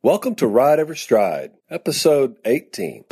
Welcome to Ride Every Stride, episode 18.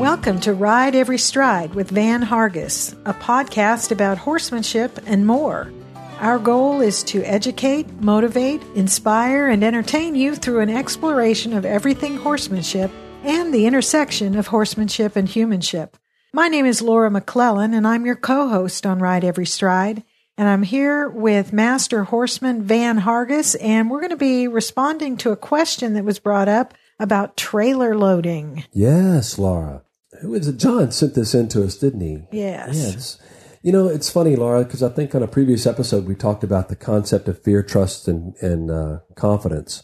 Welcome to Ride Every Stride with Van Hargis, a podcast about horsemanship and more. Our goal is to educate, motivate, inspire, and entertain you through an exploration of everything horsemanship and the intersection of horsemanship and humanship. My name is Laura McClellan, and I'm your co host on Ride Every Stride. And I'm here with Master Horseman Van Hargis, and we're going to be responding to a question that was brought up about trailer loading. Yes, Laura. Who is it? John sent this in to us, didn't he? Yes. Yes. You know, it's funny, Laura, because I think on a previous episode we talked about the concept of fear, trust, and, and uh, confidence.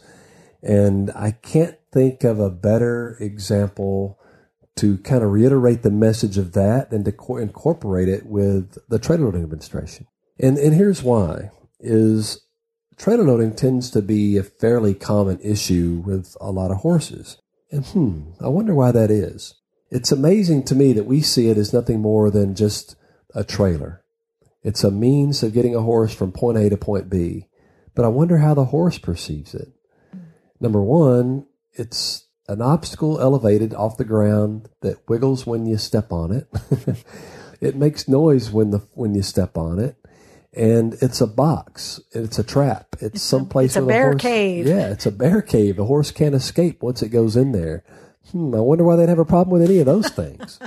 And I can't think of a better example to kind of reiterate the message of that than to co- incorporate it with the trailer loading administration. And, and here's why is trailer loading tends to be a fairly common issue with a lot of horses. And hmm, I wonder why that is. It's amazing to me that we see it as nothing more than just a trailer. It's a means of getting a horse from point A to point B. But I wonder how the horse perceives it. Number one, it's an obstacle elevated off the ground that wiggles when you step on it. it makes noise when the when you step on it. And it's a box. It's a trap. It's, It's a- someplace it's a where the bear horse- cave. Yeah, it's a bear cave. The horse can't escape once it goes in there. Hmm, I wonder why they'd have a problem with any of those things.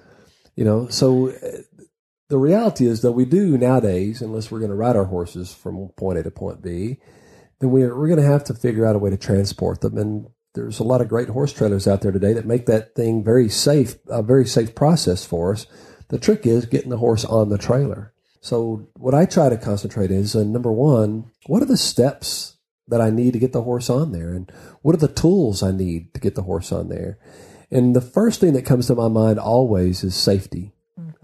you know, so the reality is that we do nowadays, unless we're going to ride our horses from point A to point B, then we're, we're going to have to figure out a way to transport them. And there's a lot of great horse trailers out there today that make that thing very safe, a very safe process for us. The trick is getting the horse on the trailer. So what I try to concentrate is, uh, number one, what are the steps that I need to get the horse on there? And what are the tools I need to get the horse on there? And the first thing that comes to my mind always is safety.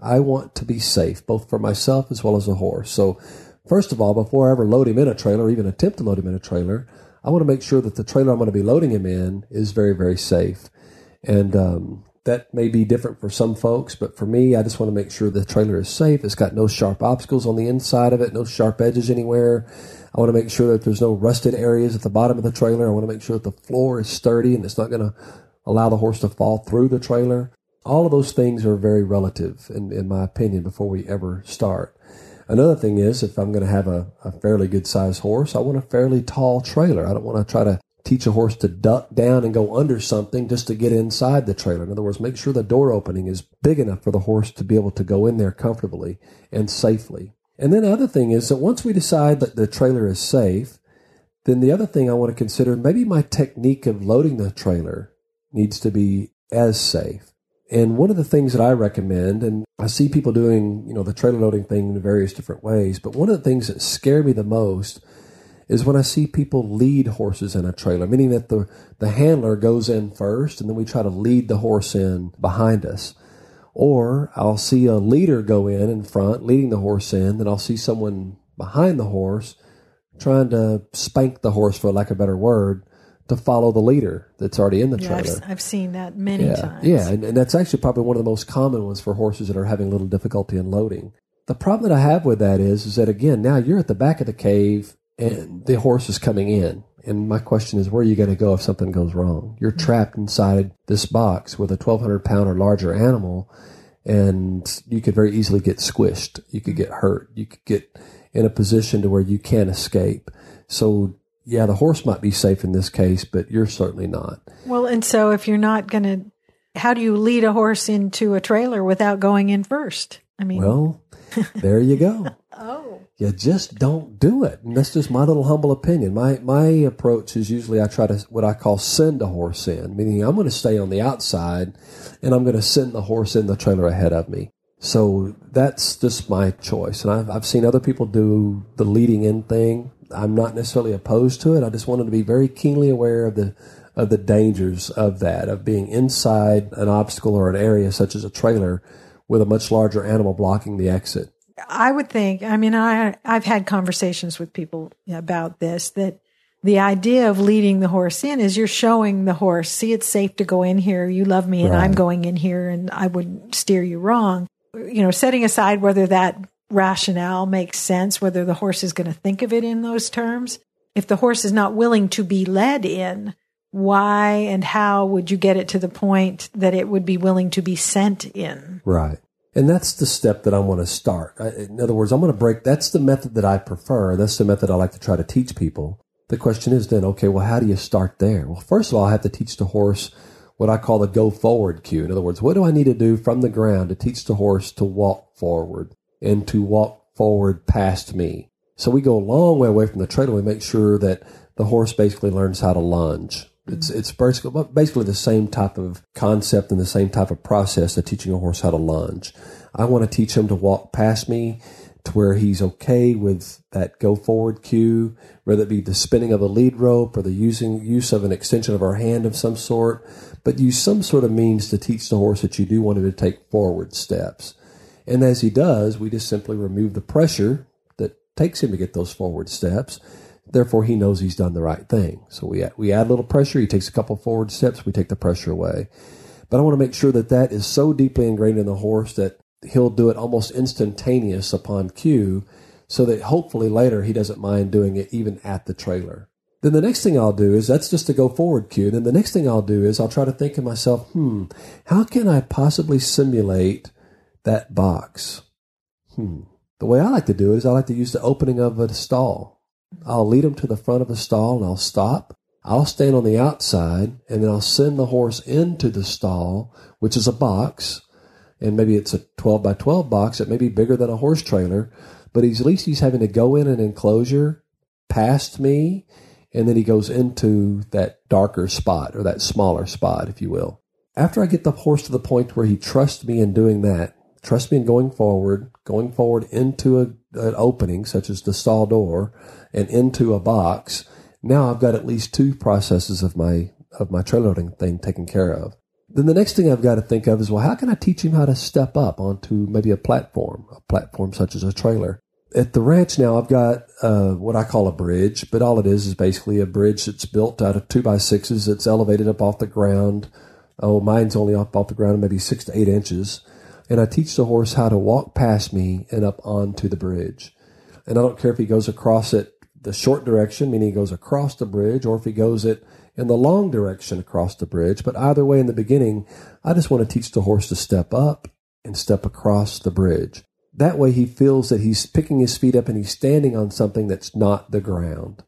I want to be safe, both for myself as well as the horse. So, first of all, before I ever load him in a trailer, or even attempt to load him in a trailer, I want to make sure that the trailer I'm going to be loading him in is very, very safe. And um, that may be different for some folks, but for me, I just want to make sure the trailer is safe. It's got no sharp obstacles on the inside of it, no sharp edges anywhere. I want to make sure that there's no rusted areas at the bottom of the trailer. I want to make sure that the floor is sturdy and it's not going to allow the horse to fall through the trailer. All of those things are very relative, in, in my opinion, before we ever start. Another thing is, if I'm going to have a, a fairly good sized horse, I want a fairly tall trailer. I don't want to try to teach a horse to duck down and go under something just to get inside the trailer. In other words, make sure the door opening is big enough for the horse to be able to go in there comfortably and safely. And then the other thing is that once we decide that the trailer is safe, then the other thing I want to consider maybe my technique of loading the trailer needs to be as safe. And one of the things that I recommend, and I see people doing, you know, the trailer loading thing in various different ways, but one of the things that scare me the most is when I see people lead horses in a trailer, meaning that the, the handler goes in first and then we try to lead the horse in behind us. Or I'll see a leader go in in front, leading the horse in, then I'll see someone behind the horse trying to spank the horse, for lack of a better word, to follow the leader that's already in the Yeah, trailer. I've, I've seen that many Yeah, times. yeah, and, and that's actually probably one of the most common ones for horses that are having a little difficulty in loading. The problem that I have with that is, is that again, now you're at the back of the cave and the horse is coming in. And my question is, where are you going to go if something goes wrong? You're mm-hmm. trapped inside this box with a 1,200 pound or larger animal, and you could very easily get squished. You could get hurt. You could get in a position to where you can't escape. So, yeah, the horse might be safe in this case, but you're certainly not. Well, and so if you're not going to, how do you lead a horse into a trailer without going in first? I mean, Well, there you go. oh, You just don't do it. And that's just my little humble opinion. My my approach is usually I try to what I call send a horse in, meaning I'm going to stay on the outside and I'm going to send the horse in the trailer ahead of me. So that's just my choice. And I've, I've seen other people do the leading in thing. I'm not necessarily opposed to it. I just wanted to be very keenly aware of the of the dangers of that, of being inside an obstacle or an area such as a trailer with a much larger animal blocking the exit. I would think. I mean, I I've had conversations with people about this that the idea of leading the horse in is you're showing the horse, see, it's safe to go in here. You love me and Right. I'm going in here and I would steer you wrong. You know, setting aside whether that rationale makes sense, whether the horse is going to think of it in those terms. If the horse is not willing to be led in, why and how would you get it to the point that it would be willing to be sent in? Right. And that's the step that I want to start. In other words, I'm going to break. That's the method that I prefer. That's the method I like to try to teach people. The question is then, okay, well, how do you start there? Well, first of all, I have to teach the horse what I call the go forward cue. In other words, what do I need to do from the ground to teach the horse to walk forward and to walk forward past me? So we go a long way away from the trailer. We make sure that the horse basically learns how to lunge. It's it's basically basically the same type of concept and the same type of process of teaching a horse how to lunge. I want to teach him to walk past me to where he's okay with that go forward cue, whether it be the spinning of a lead rope or the using use of an extension of our hand of some sort, but use some sort of means to teach the horse that you do want him to take forward steps. And as he does, we just simply remove the pressure that takes him to get those forward steps. Therefore, he knows he's done the right thing. So we add, we add a little pressure. He takes a couple forward steps. We take the pressure away. But I want to make sure that that is so deeply ingrained in the horse that he'll do it almost instantaneous upon cue, so that hopefully later he doesn't mind doing it even at the trailer. Then the next thing I'll do is that's just a go forward cue. Then the next thing I'll do is I'll try to think to myself, hmm, how can I possibly simulate that box? Hmm. The way I like to do it is I like to use the opening of a stall. I'll lead him to the front of the stall and I'll stop. I'll stand on the outside and then I'll send the horse into the stall, which is a box. And maybe it's a 12 by 12 box. It may be bigger than a horse trailer, but he's, at least he's having to go in an enclosure past me. And then he goes into that darker spot or that smaller spot, if you will. After I get the horse to the point where he trusts me in doing that, trust me in going forward, going forward into a, an opening such as the stall door and into a box. Now I've got at least two processes of my of my trailer loading thing taken care of. Then the next thing I've got to think of is well, how can I teach him how to step up onto maybe a platform, a platform such as a trailer? At the ranch now, I've got uh, what I call a bridge, but all it is is basically a bridge that's built out of two by sixes. It's elevated up off the ground. Oh, mine's only up off the ground, maybe six to eight inches and I teach the horse how to walk past me and up onto the bridge. And I don't care if he goes across it the short direction, meaning he goes across the bridge, or if he goes it in the long direction across the bridge. But either way, in the beginning, I just want to teach the horse to step up and step across the bridge. That way, he feels that he's picking his feet up and he's standing on something that's not the ground.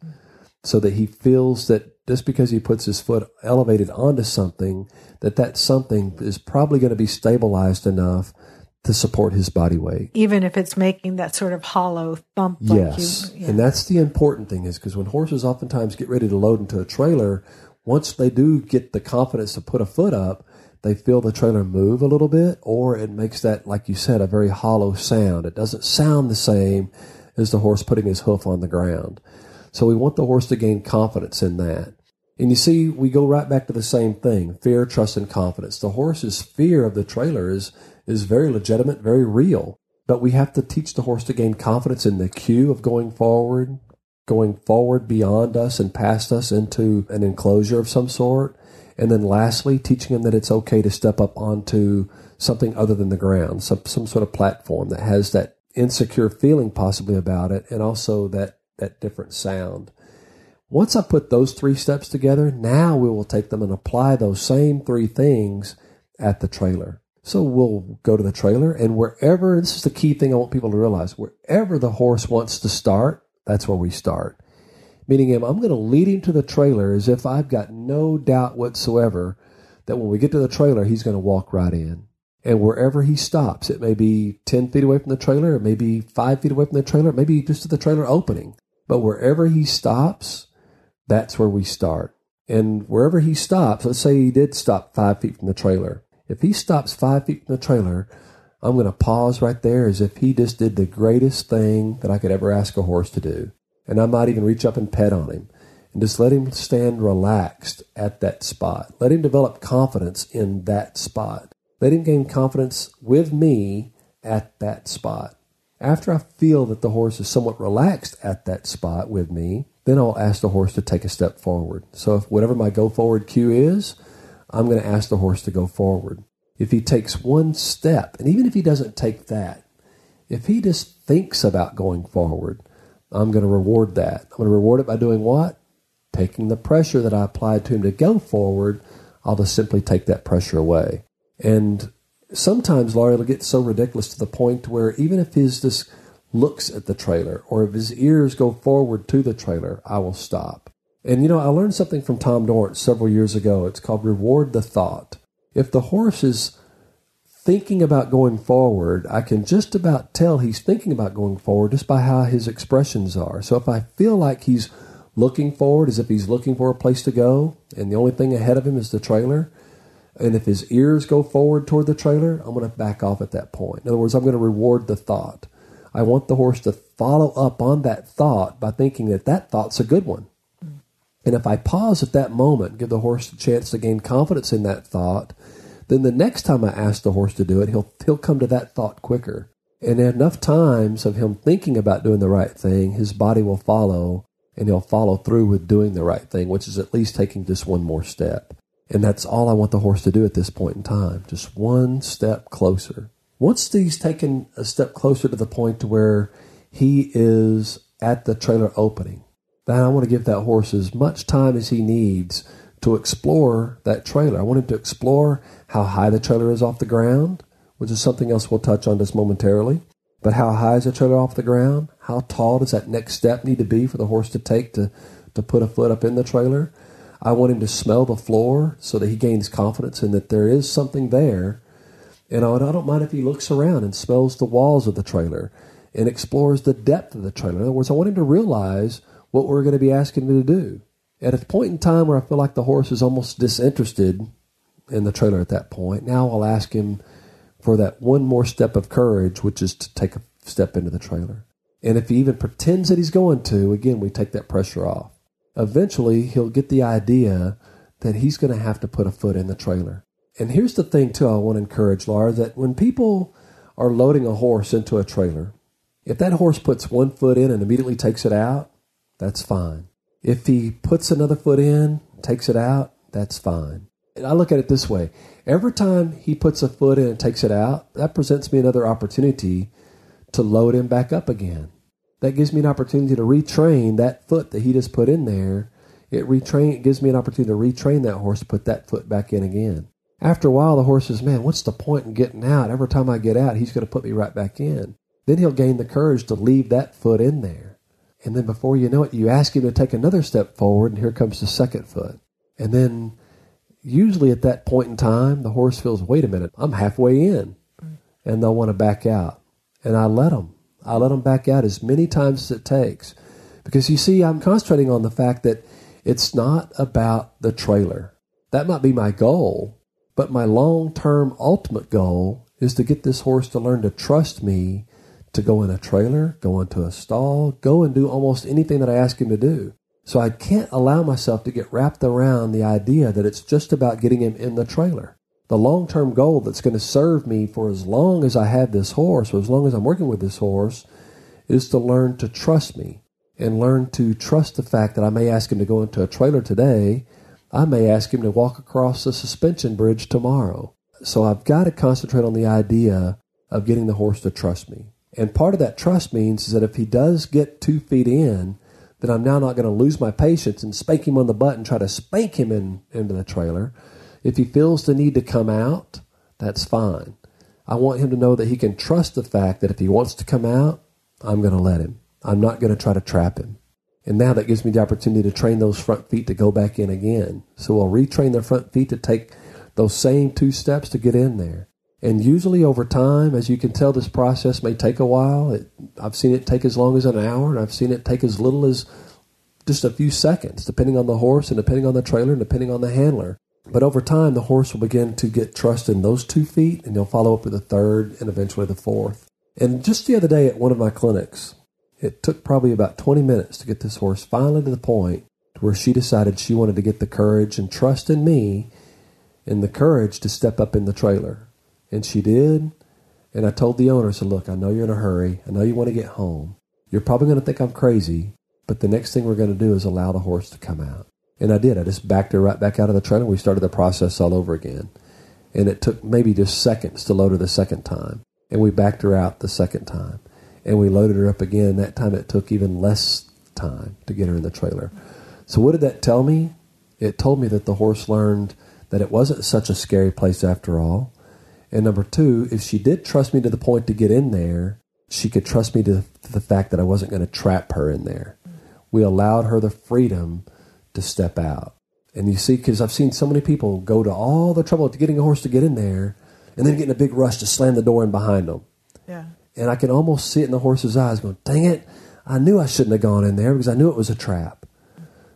So that he feels that just because he puts his foot elevated onto something, that that something is probably going to be stabilized enough to support his body weight. Even if it's making that sort of hollow thump. Like Yes. You, yeah. And that's the important thing is because when horses oftentimes get ready to load into a trailer, once they do get the confidence to put a foot up, they feel the trailer move a little bit, or it makes that, like you said, a very hollow sound. It doesn't sound the same as the horse putting his hoof on the ground. So we want the horse to gain confidence in that. And you see, we go right back to the same thing fear, trust, and confidence. The horse's fear of the trailer is, is very legitimate, very real. But we have to teach the horse to gain confidence in the cue of going forward, going forward beyond us and past us into an enclosure of some sort. And then lastly, teaching him that it's okay to step up onto something other than the ground, some, some sort of platform that has that insecure feeling possibly about it and also that, that different sound. Once I put those three steps together, now we will take them and apply those same three things at the trailer. So we'll go to the trailer and wherever, this is the key thing I want people to realize, wherever the horse wants to start, that's where we start. Meaning I'm going to lead him to the trailer as if I've got no doubt whatsoever that when we get to the trailer, he's going to walk right in. And wherever he stops, it may be 10 feet away from the trailer, it may be five feet away from the trailer, maybe just at the trailer opening. But wherever he stops, that's where we start. And wherever he stops, let's say he did stop five feet from the trailer. If he stops five feet from the trailer, I'm going to pause right there as if he just did the greatest thing that I could ever ask a horse to do. And I might even reach up and pet on him and just let him stand relaxed at that spot. Let him develop confidence in that spot. Let him gain confidence with me at that spot. After I feel that the horse is somewhat relaxed at that spot with me, then I'll ask the horse to take a step forward. So if whatever my go forward cue is, I'm going to ask the horse to go forward. If he takes one step, and even if he doesn't take that, if he just thinks about going forward, I'm going to reward that. I'm going to reward it by doing what? Taking the pressure that I applied to him to go forward, I'll just simply take that pressure away. And sometimes, Laurie, it'll get so ridiculous to the point where even if his just looks at the trailer or if his ears go forward to the trailer, I will stop. And you know, I learned something from Tom Dorrance several years ago. It's called reward the thought. If the horse is thinking about going forward, I can just about tell he's thinking about going forward just by how his expressions are. So if I feel like he's looking forward as if he's looking for a place to go, and the only thing ahead of him is the trailer, and if his ears go forward toward the trailer, I'm going to back off at that point. In other words, I'm going to reward the thought. I want the horse to follow up on that thought by thinking that that thought's a good one. And if I pause at that moment, give the horse a chance to gain confidence in that thought, then the next time I ask the horse to do it, he'll he'll come to that thought quicker. And enough times of him thinking about doing the right thing, his body will follow and he'll follow through with doing the right thing, which is at least taking just one more step. And that's all I want the horse to do at this point in time. Just one step closer. Once he's taken a step closer to the point to where he is at the trailer opening, then I want to give that horse as much time as he needs to explore that trailer. I want him to explore how high the trailer is off the ground, which is something else we'll touch on just momentarily. But how high is the trailer off the ground? How tall does that next step need to be for the horse to take to, to put a foot up in the trailer? I want him to smell the floor so that he gains confidence in that there is something there. And I don't mind if he looks around and smells the walls of the trailer and explores the depth of the trailer. In other words, I want him to realize what we're going to be asking him to do. At a point in time where I feel like the horse is almost disinterested in the trailer at that point, now I'll ask him for that one more step of courage, which is to take a step into the trailer. And if he even pretends that he's going to, again, we take that pressure off. Eventually, he'll get the idea that he's going to have to put a foot in the trailer. And here's the thing, too, I want to encourage, Laura, that when people are loading a horse into a trailer, if that horse puts one foot in and immediately takes it out, that's fine. If he puts another foot in, takes it out, that's fine. And I look at it this way every time he puts a foot in and takes it out, that presents me another opportunity to load him back up again. That gives me an opportunity to retrain that foot that he just put in there. It retrain it gives me an opportunity to retrain that horse to put that foot back in again. After a while, the horse says, Man, what's the point in getting out? Every time I get out, he's going to put me right back in. Then he'll gain the courage to leave that foot in there. And then before you know it, you ask him to take another step forward, and here comes the second foot. And then usually at that point in time, the horse feels, wait a minute, I'm halfway in. And they'll want to back out. And I let them. I let them back out as many times as it takes. Because you see, I'm concentrating on the fact that it's not about the trailer. That might be my goal, but my long term ultimate goal is to get this horse to learn to trust me to go in a trailer, go into a stall, go and do almost anything that I ask him to do. So I can't allow myself to get wrapped around the idea that it's just about getting him in the trailer. The long term goal that's going to serve me for as long as I have this horse, or as long as I'm working with this horse, is to learn to trust me and learn to trust the fact that I may ask him to go into a trailer today. I may ask him to walk across the suspension bridge tomorrow. So I've got to concentrate on the idea of getting the horse to trust me. And part of that trust means is that if he does get two feet in, then I'm now not going to lose my patience and spank him on the butt and try to spank him in, into the trailer. If he feels the need to come out, that's fine. I want him to know that he can trust the fact that if he wants to come out, I'm going to let him. I'm not going to try to trap him. And now that gives me the opportunity to train those front feet to go back in again. So we'll retrain the front feet to take those same two steps to get in there. And usually over time, as you can tell, this process may take a while. It, I've seen it take as long as an hour, and I've seen it take as little as just a few seconds, depending on the horse and depending on the trailer and depending on the handler. But over time, the horse will begin to get trust in those two feet, and he'll follow up with the third and eventually the fourth. And just the other day at one of my clinics, it took probably about 20 minutes to get this horse finally to the point where she decided she wanted to get the courage and trust in me and the courage to step up in the trailer. And she did. And I told the owner, I said, look, I know you're in a hurry. I know you want to get home. You're probably going to think I'm crazy, but the next thing we're going to do is allow the horse to come out. And I did. I just backed her right back out of the trailer. We started the process all over again. And it took maybe just seconds to load her the second time. And we backed her out the second time. And we loaded her up again. That time it took even less time to get her in the trailer. So, what did that tell me? It told me that the horse learned that it wasn't such a scary place after all. And number two, if she did trust me to the point to get in there, she could trust me to, the fact that I wasn't going to trap her in there. We allowed her the freedom to step out. And you see, because I've seen so many people go to all the trouble to getting a horse to get in there and then get in a big rush to slam the door in behind them. Yeah. And I can almost see it in the horse's eyes going, dang it, I knew I shouldn't have gone in there because I knew it was a trap.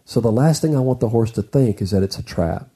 So the last thing I want the horse to think is that it's a trap.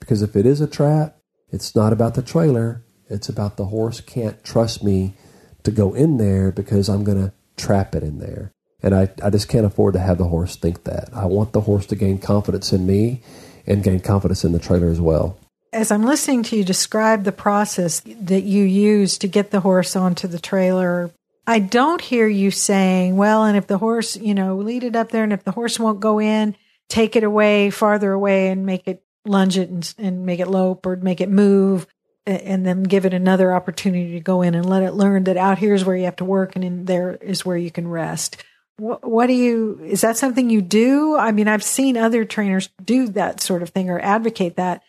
Because if it is a trap, it's not about the trailer. It's about the horse can't trust me to go in there because I'm going to trap it in there. And I, I just can't afford to have the horse think that. I want the horse to gain confidence in me and gain confidence in the trailer as well. As I'm listening to you describe the process that you use to get the horse onto the trailer, I don't hear you saying, well, and if the horse, you know, lead it up there, and if the horse won't go in, take it away farther away and make it lunge it and, and make it lope or make it move and then give it another opportunity to go in and let it learn that out here is where you have to work and in there is where you can rest. What, what do you, is that something you do? I mean, I've seen other trainers do that sort of thing or advocate that.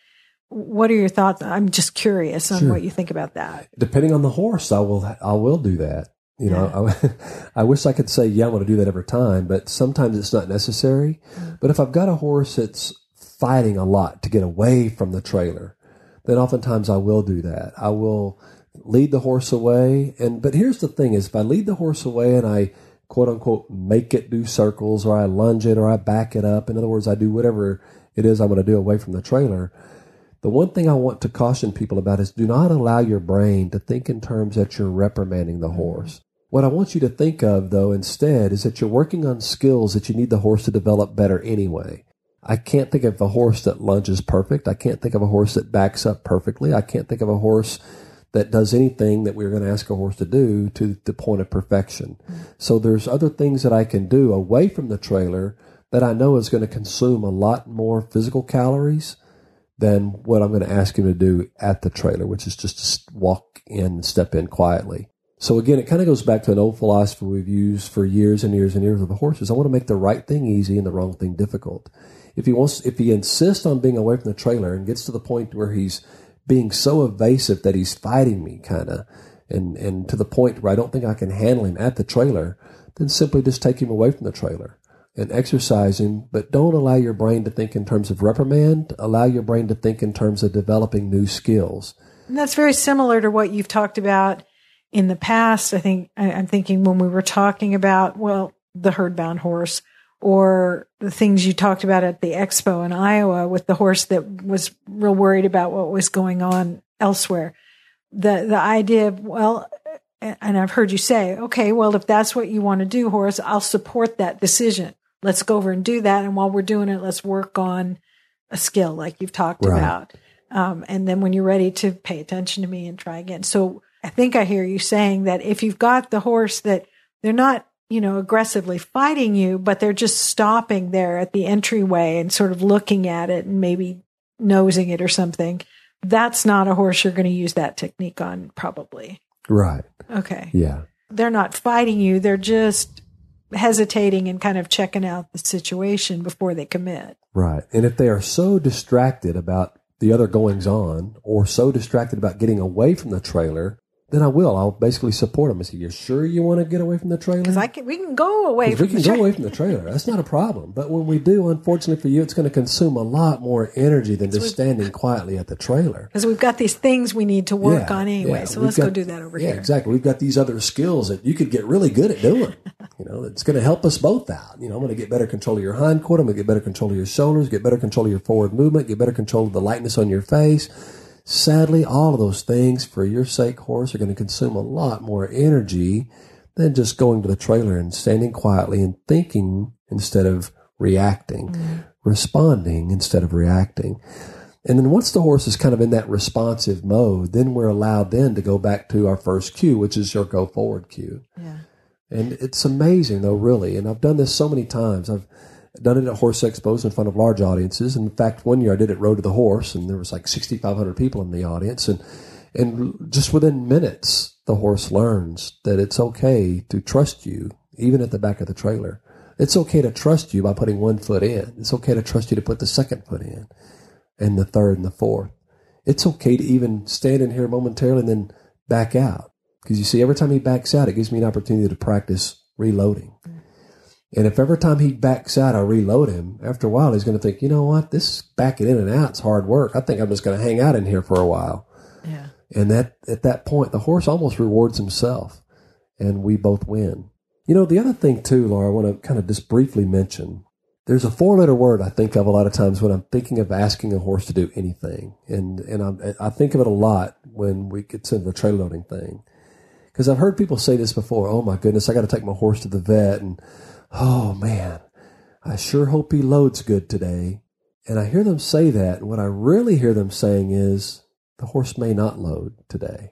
What are your thoughts? I'm just curious on Sure. what you think about that. Depending on the horse, I will I will do that. You know, I, I wish I could say, yeah, I'm going to do that every time, but sometimes it's not necessary. Mm. But if I've got a horse that's fighting a lot to get away from the trailer, then oftentimes I will do that. I will lead the horse away. And but here's the thing: is if I lead the horse away and I quote unquote make it do circles, or I lunge it, or I back it up. In other words, I do whatever it is I'm going to do away from the trailer. The one thing I want to caution people about is do not allow your brain to think in terms that you're reprimanding the horse. What I want you to think of, though, instead, is that you're working on skills that you need the horse to develop better anyway. I can't think of a horse that lunges perfect. I can't think of a horse that backs up perfectly. I can't think of a horse that does anything that we're going to ask a horse to do to the point of perfection. So there's other things that I can do away from the trailer that I know is going to consume a lot more physical calories than what I'm going to ask him to do at the trailer, which is just to walk in and step in quietly. So again, it kind of goes back to an old philosophy we've used for years and years and years with the horses. I want to make the right thing easy and the wrong thing difficult. If he wants, if he insists on being away from the trailer and gets to the point where he's being so evasive that he's fighting me, kind of, and and to the point where I don't think I can handle him at the trailer, then simply just take him away from the trailer and exercising. But don't allow your brain to think in terms of reprimand. Allow your brain to think in terms of developing new skills. And that's very similar to what you've talked about in the past. I think I'm thinking when we were talking about, well, the herdbound horse or the things you talked about at the expo in Iowa with the horse that was real worried about what was going on elsewhere. The, the idea of, well, and I've heard you say, okay, well, if that's what you want to do, Horace, I'll support that decision. Let's go over and do that. And while we're doing it, let's work on a skill like you've talked Right. about. Um, and then when you're ready to pay attention to me and try again. So I think I hear you saying that if you've got the horse that they're not, you know, aggressively fighting you, but they're just stopping there at the entryway and sort of looking at it and maybe nosing it or something, that's not a horse you're going to use that technique on, probably. Right. Okay. Yeah. They're not fighting you, they're just hesitating and kind of checking out the situation before they commit. Right. And if they are so distracted about the other goings on or so distracted about getting away from the trailer, then I will. I'll basically support them and say, You're sure you want to get away from the trailer? Because I can, we can go away from we can the go away from the trailer. That's not a problem. But when we do, unfortunately for you, it's going to consume a lot more energy than just standing quietly at the trailer. because we've got these things we need to work Yeah, on anyway. yeah. So We've let's go do that over yeah, here. Yeah, exactly. We've got these other skills that you could get really good at doing. you know, it's going to help us both out. You know, I'm going to get better control of your hindquarter. I'm going to get better control of your shoulders, get better control of your forward movement, get better control of the lightness on your face. Sadly, all of those things for your sake, horse, are going to consume a lot more energy than just going to the trailer and standing quietly and thinking instead of reacting, mm-hmm. responding instead of reacting. And then once the horse is kind of in that responsive mode, then we're allowed then to go back to our first cue, which is your go forward cue. Yeah. And it's amazing, though, really. And I've done this so many times. I've done it at horse expos in front of large audiences. In fact, one year I did it Road to the Horse, and there was like 6,500 people in the audience. And, and just within minutes, the horse learns that it's okay to trust you, even at the back of the trailer. It's okay to trust you by putting one foot in. It's okay to trust you to put the second foot in, and the third and the fourth. It's okay to even stand in here momentarily and then back out. Because you see, every time he backs out, it gives me an opportunity to practice reloading. And if every time he backs out, I reload him, after a while, he's going to think, you know what, this backing in and out is hard work. I think I'm just going to hang out in here for a while. Yeah. And that at that point, the horse almost rewards himself, and we both win. You know, the other thing too, Laura, I want to kind of just briefly mention. There's a four-letter word I think of a lot of times when I'm thinking of asking a horse to do anything, and and I, I think of it a lot when we get into the trail loading thing, because I've heard people say this before. Oh my goodness, I got to take my horse to the vet, and oh man, I sure hope he loads good today. And I hear them say that, and what I really hear them saying is, the horse may not load today.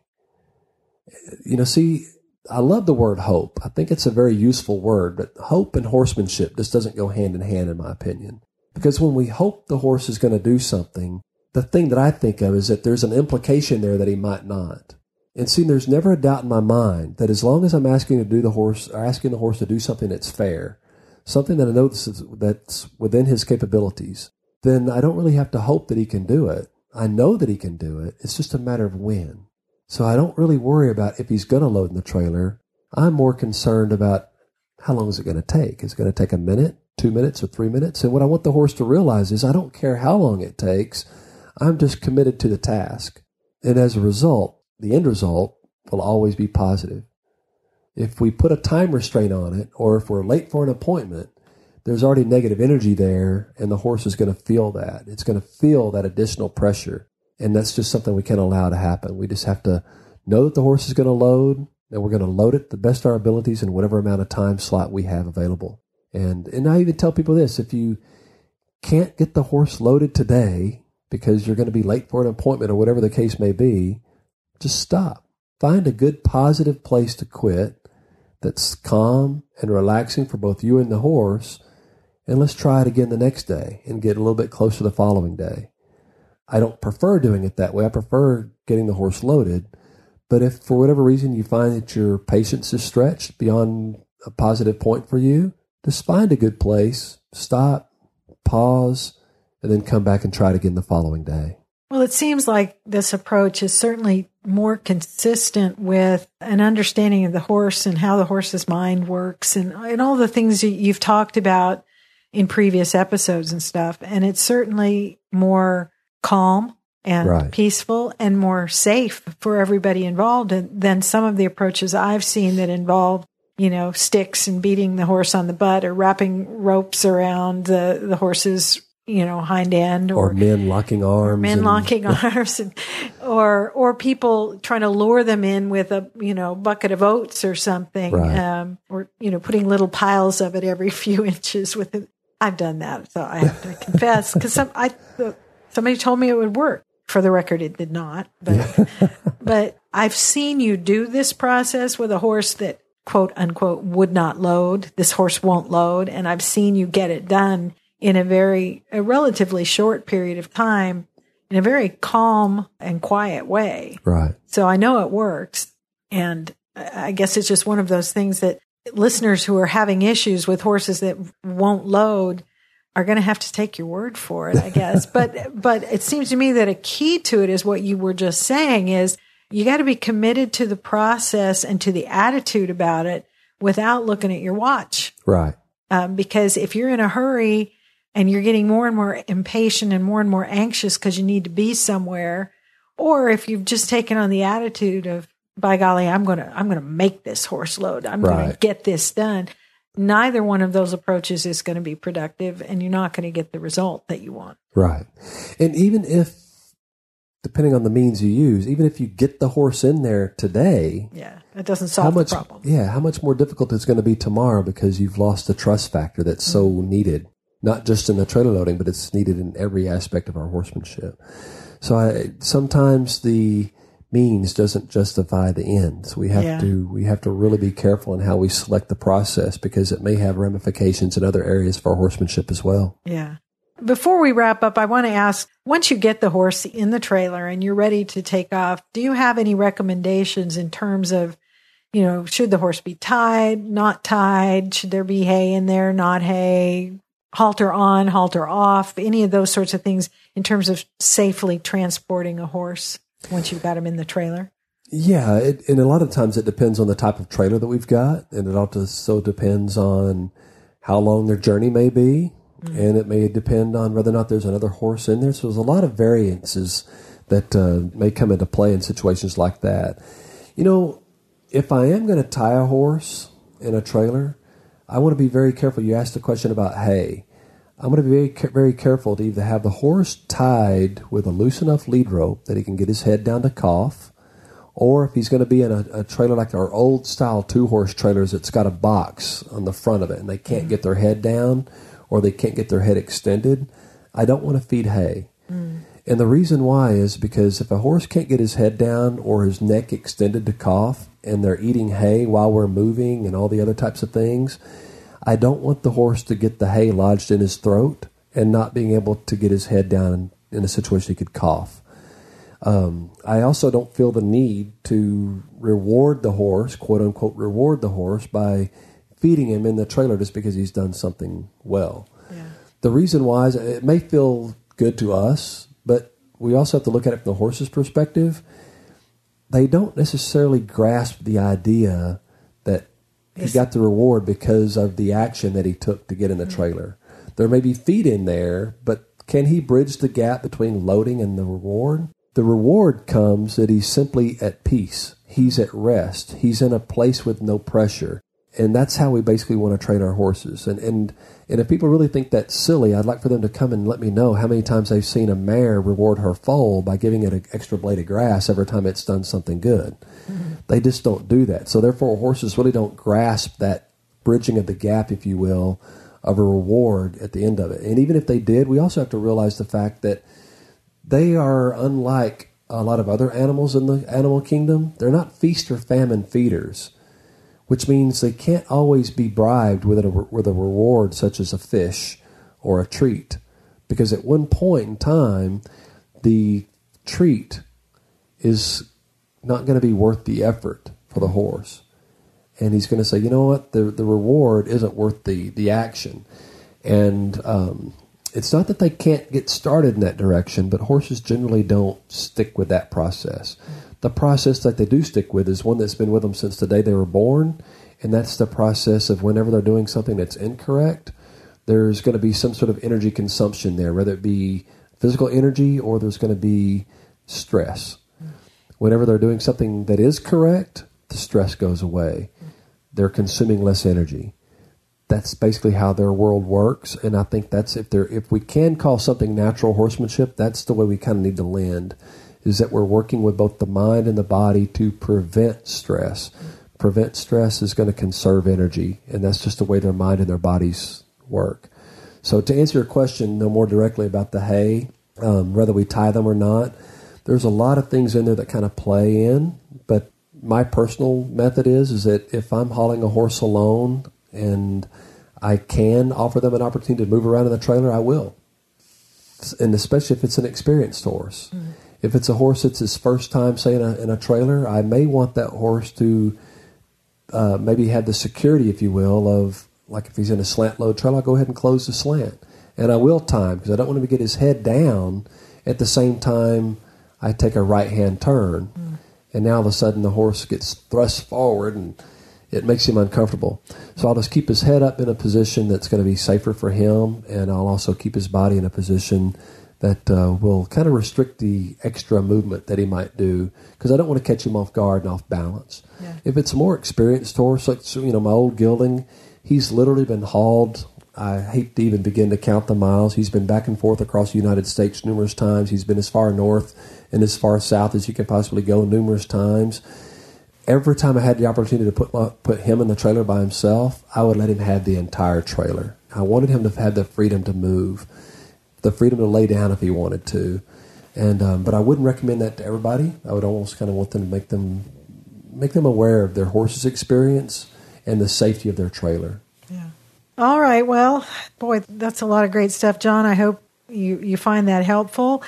You know, see, I love the word hope. I think it's a very useful word, but hope and horsemanship just doesn't go hand in hand, in my opinion. Because when we hope the horse is going to do something, the thing that I think of is that there's an implication there that he might not. And see, there's never a doubt in my mind that as long as I'm asking to do the horse, or asking the horse to do something that's fair, something that I know that's within his capabilities, then I don't really have to hope that he can do it. I know that he can do it. It's just a matter of when. So I don't really worry about if he's going to load in the trailer. I'm more concerned about how long is it going to take? Is it going to take a minute, two minutes, or three minutes? And what I want the horse to realize is I don't care how long it takes. I'm just committed to the task. And as a result, the end result will always be positive. If we put a time restraint on it, or if we're late for an appointment, there's already negative energy there, and the horse is going to feel that. It's going to feel that additional pressure. And that's just something we can't allow to happen. We just have to know that the horse is going to load, and we're going to load it the best our abilities in whatever amount of time slot we have available. And and I even tell people this: if you can't get the horse loaded today because you're going to be late for an appointment or whatever the case may be, just stop. Find a good positive place to quit that's calm and relaxing for both you and the horse, and let's try it again the next day and get a little bit closer the following day. I don't prefer doing it that way. I prefer getting the horse loaded. But if for whatever reason you find that your patience is stretched beyond a positive point for you, just find a good place, stop, pause, and then come back and try it again the following day. Well, it seems like this approach is certainly more consistent with an understanding of the horse and how the horse's mind works and, and all the things you've talked about in previous episodes and stuff. And it's certainly more calm and right. peaceful and more safe for everybody involved than some of the approaches I've seen that involve, you know, sticks and beating the horse on the butt or wrapping ropes around the, the horse's you know hind end or, or men locking arms men and, locking arms and, or or people trying to lure them in with a you know bucket of oats or something right. um, or you know putting little piles of it every few inches with it. I've done that so i have to confess because some i somebody told me it would work. For the record it did not but but i've seen you do this process with a horse that quote unquote would not load. This horse won't load and i've seen you get it done in a very, a relatively short period of time in a very calm and quiet way. Right. So I know it works. And I guess it's just one of those things that listeners who are having issues with horses that won't load are going to have to take your word for it, I guess. but, but it seems to me that a key to it is what you were just saying is you got to be committed to the process and to the attitude about it without looking at your watch. Right. Um, because if you're in a hurry and you're getting more and more impatient and more and more anxious because you need to be somewhere, or if you've just taken on the attitude of, by golly, I'm going to, I'm going to make this horse load. I'm right. going to get this done. Neither one of those approaches is going to be productive and you're not going to get the result that you want. Right. And even if, depending on the means you use, even if you get the horse in there today, yeah, it doesn't solve much, the problem. Yeah, how much more difficult it's going to be tomorrow because you've lost the trust factor that's mm-hmm. so needed not just in the trailer loading, but it's needed in every aspect of our horsemanship. So I, sometimes the means doesn't justify the ends. We have Yeah. to we have to really be careful in how we select the process because it may have ramifications in other areas for horsemanship as well. Yeah. Before we wrap up, I want to ask once you get the horse in the trailer and you're ready to take off, do you have any recommendations in terms of, you know, should the horse be tied, not tied? Should there be hay in there, not hay? Halter on, halter off, any of those sorts of things in terms of safely transporting a horse once you've got him in the trailer? Yeah, it, and a lot of times it depends on the type of trailer that we've got, and it also depends on how long their journey may be, and it may depend on whether or not there's another horse in there. So there's a lot of variances that uh, may come into play in situations like that. You know, if I am going to tie a horse in a trailer, I want to be very careful. You asked the question about hay. I'm going to be very, very careful to either have the horse tied with a loose enough lead rope that he can get his head down to cough, or if he's going to be in a, a trailer like our old style two horse trailers that's got a box on the front of it and they can't get their head down or they can't get their head extended, I don't want to feed hay. Mm. And the reason why is because if a horse can't get his head down or his neck extended to cough and they're eating hay while we're moving and all the other types of things, I don't want the horse to get the hay lodged in his throat and not being able to get his head down in a situation he could cough. Um, I also don't feel the need to reward the horse, quote unquote, reward the horse by feeding him in the trailer just because he's done something well. Yeah. The reason why is it may feel good to us, but we also have to look at it from the horse's perspective. They don't necessarily grasp the idea that he got the reward because of the action that he took to get in the mm-hmm. trailer. There may be feet in there, but can he bridge the gap between loading and the reward? The reward comes that he's simply at peace. He's at rest. He's in a place with no pressure. And that's how we basically want to train our horses. And, and, and if people really think that's silly, I'd like for them to come and let me know how many times they've seen a mare reward her foal by giving it an extra blade of grass every time it's done something good. Mm-hmm. They just don't do that. So therefore, horses really don't grasp that bridging of the gap, if you will, of a reward at the end of it. And even if they did, we also have to realize the fact that they are unlike a lot of other animals in the animal kingdom. They're not feast or famine feeders, which means they can't always be bribed with a, with a reward such as a fish or a treat. Because at one point in time, the treat is not going to be worth the effort for the horse. And he's going to say, you know what, the, the reward isn't worth the, the action. And um, it's not that they can't get started in that direction, but horses generally don't stick with that process. The process that they do stick with is one that's been with them since the day they were born, and that's the process of whenever they're doing something that's incorrect, there's going to be some sort of energy consumption there, whether it be physical energy or there's going to be stress. Whenever they're doing something that is correct, the stress goes away. They're consuming less energy that's basically how their world works and i think that's if there if we can call something natural horsemanship that's the way we kind of need to land is that we're working with both the mind and the body to prevent stress prevent stress is going to conserve energy and that's just the way their mind and their bodies work so to answer your question no more directly about the hay um, whether we tie them or not there's a lot of things in there that kind of play in but my personal method is is that if i'm hauling a horse alone and I can offer them an opportunity to move around in the trailer, I will. And especially if it's an experienced horse. If it's a horse that's his first time, say, in a, in a trailer, I may want that horse to uh, maybe have the security, if you will, of like if he's in a slant load trailer, I'll go ahead and close the slant. And I will time because I don't want him to get his head down at the same time I take a right hand turn. And now all of a sudden the horse gets thrust forward and it makes him uncomfortable. So I'll just keep his head up in a position that's going to be safer for him, and I'll also keep his body in a position that uh, will kind of restrict the extra movement that he might do because I don't want to catch him off guard and off balance. Yeah. If it's a more experienced horse, like so, you know my old gelding, he's literally been hauled. I hate to even begin to count the miles. He's been back and forth across the United States numerous times. He's been as far north and as far south as you can possibly go numerous times every time I had the opportunity to put my, put him in the trailer by himself, I would let him have the entire trailer. I wanted him to have the freedom to move, the freedom to lay down if he wanted to, And um, but I wouldn't recommend that to everybody. I would almost kind of want them to make them make them aware of their horse's experience and the safety of their trailer. Yeah. All right. Well, boy, that's a lot of great stuff, John. I hope you you find that helpful.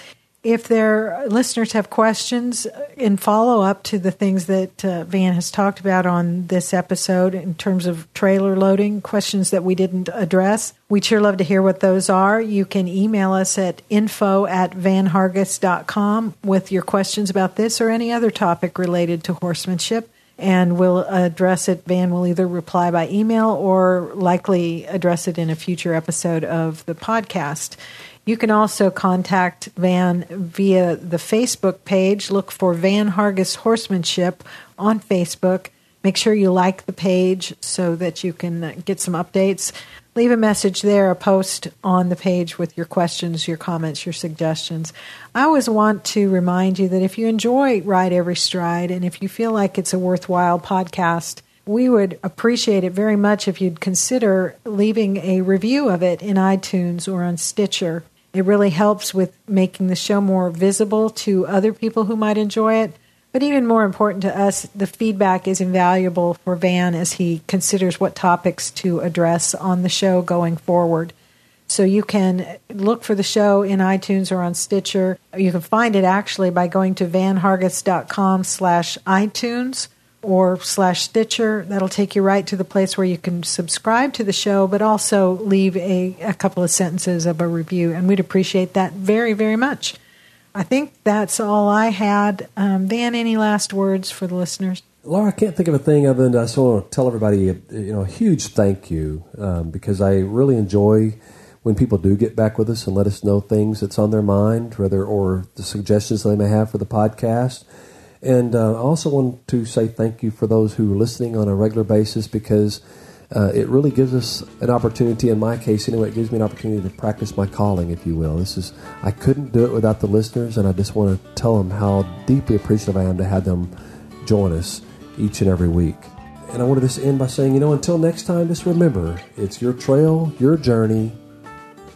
If their listeners have questions in follow up to the things that uh, Van has talked about on this episode in terms of trailer loading, questions that we didn't address, we'd sure love to hear what those are. You can email us at info at vanhargis.com with your questions about this or any other topic related to horsemanship and we'll address it. Van will either reply by email or likely address it in a future episode of the podcast. You can also contact Van via the Facebook page. Look for Van Hargis Horsemanship on Facebook. Make sure you like the page so that you can uh, get some updates. Leave a message there, a post on the page with your questions, your comments, your suggestions. I always want to remind you that if you enjoy Ride Every Stride and if you feel like it's a worthwhile podcast, we would appreciate it very much if you'd consider leaving a review of it in iTunes or on Stitcher. It really helps with making the show more visible to other people who might enjoy it. But even more important to us, the feedback is invaluable for Van as he considers what topics to address on the show going forward. So you can look for the show in iTunes or on Stitcher. You can find it actually by going to vanhargis.com slash iTunes or slash Stitcher. That'll take you right to the place where you can subscribe to the show, but also leave a, a couple of sentences of a review. And we'd appreciate that very, very much. I think that's all I had. Um, Van, any last words for the listeners? Laura, I can't think of a thing other than I just want to tell everybody, you know, a huge thank you um, because I really enjoy when people do get back with us and let us know things that's on their mind, whether or the suggestions they may have for the podcast. And uh, I also want to say thank you for those who are listening on a regular basis because uh, it really gives us an opportunity. In my case, anyway, it gives me an opportunity to practice my calling, if you will. This is I couldn't do it without the listeners, and I just want to tell them how deeply appreciative I am to have them join us each and every week. And I wanted to just end by saying, you know, until next time, just remember it's your trail, your journey,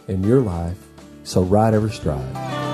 and your life. So ride every stride.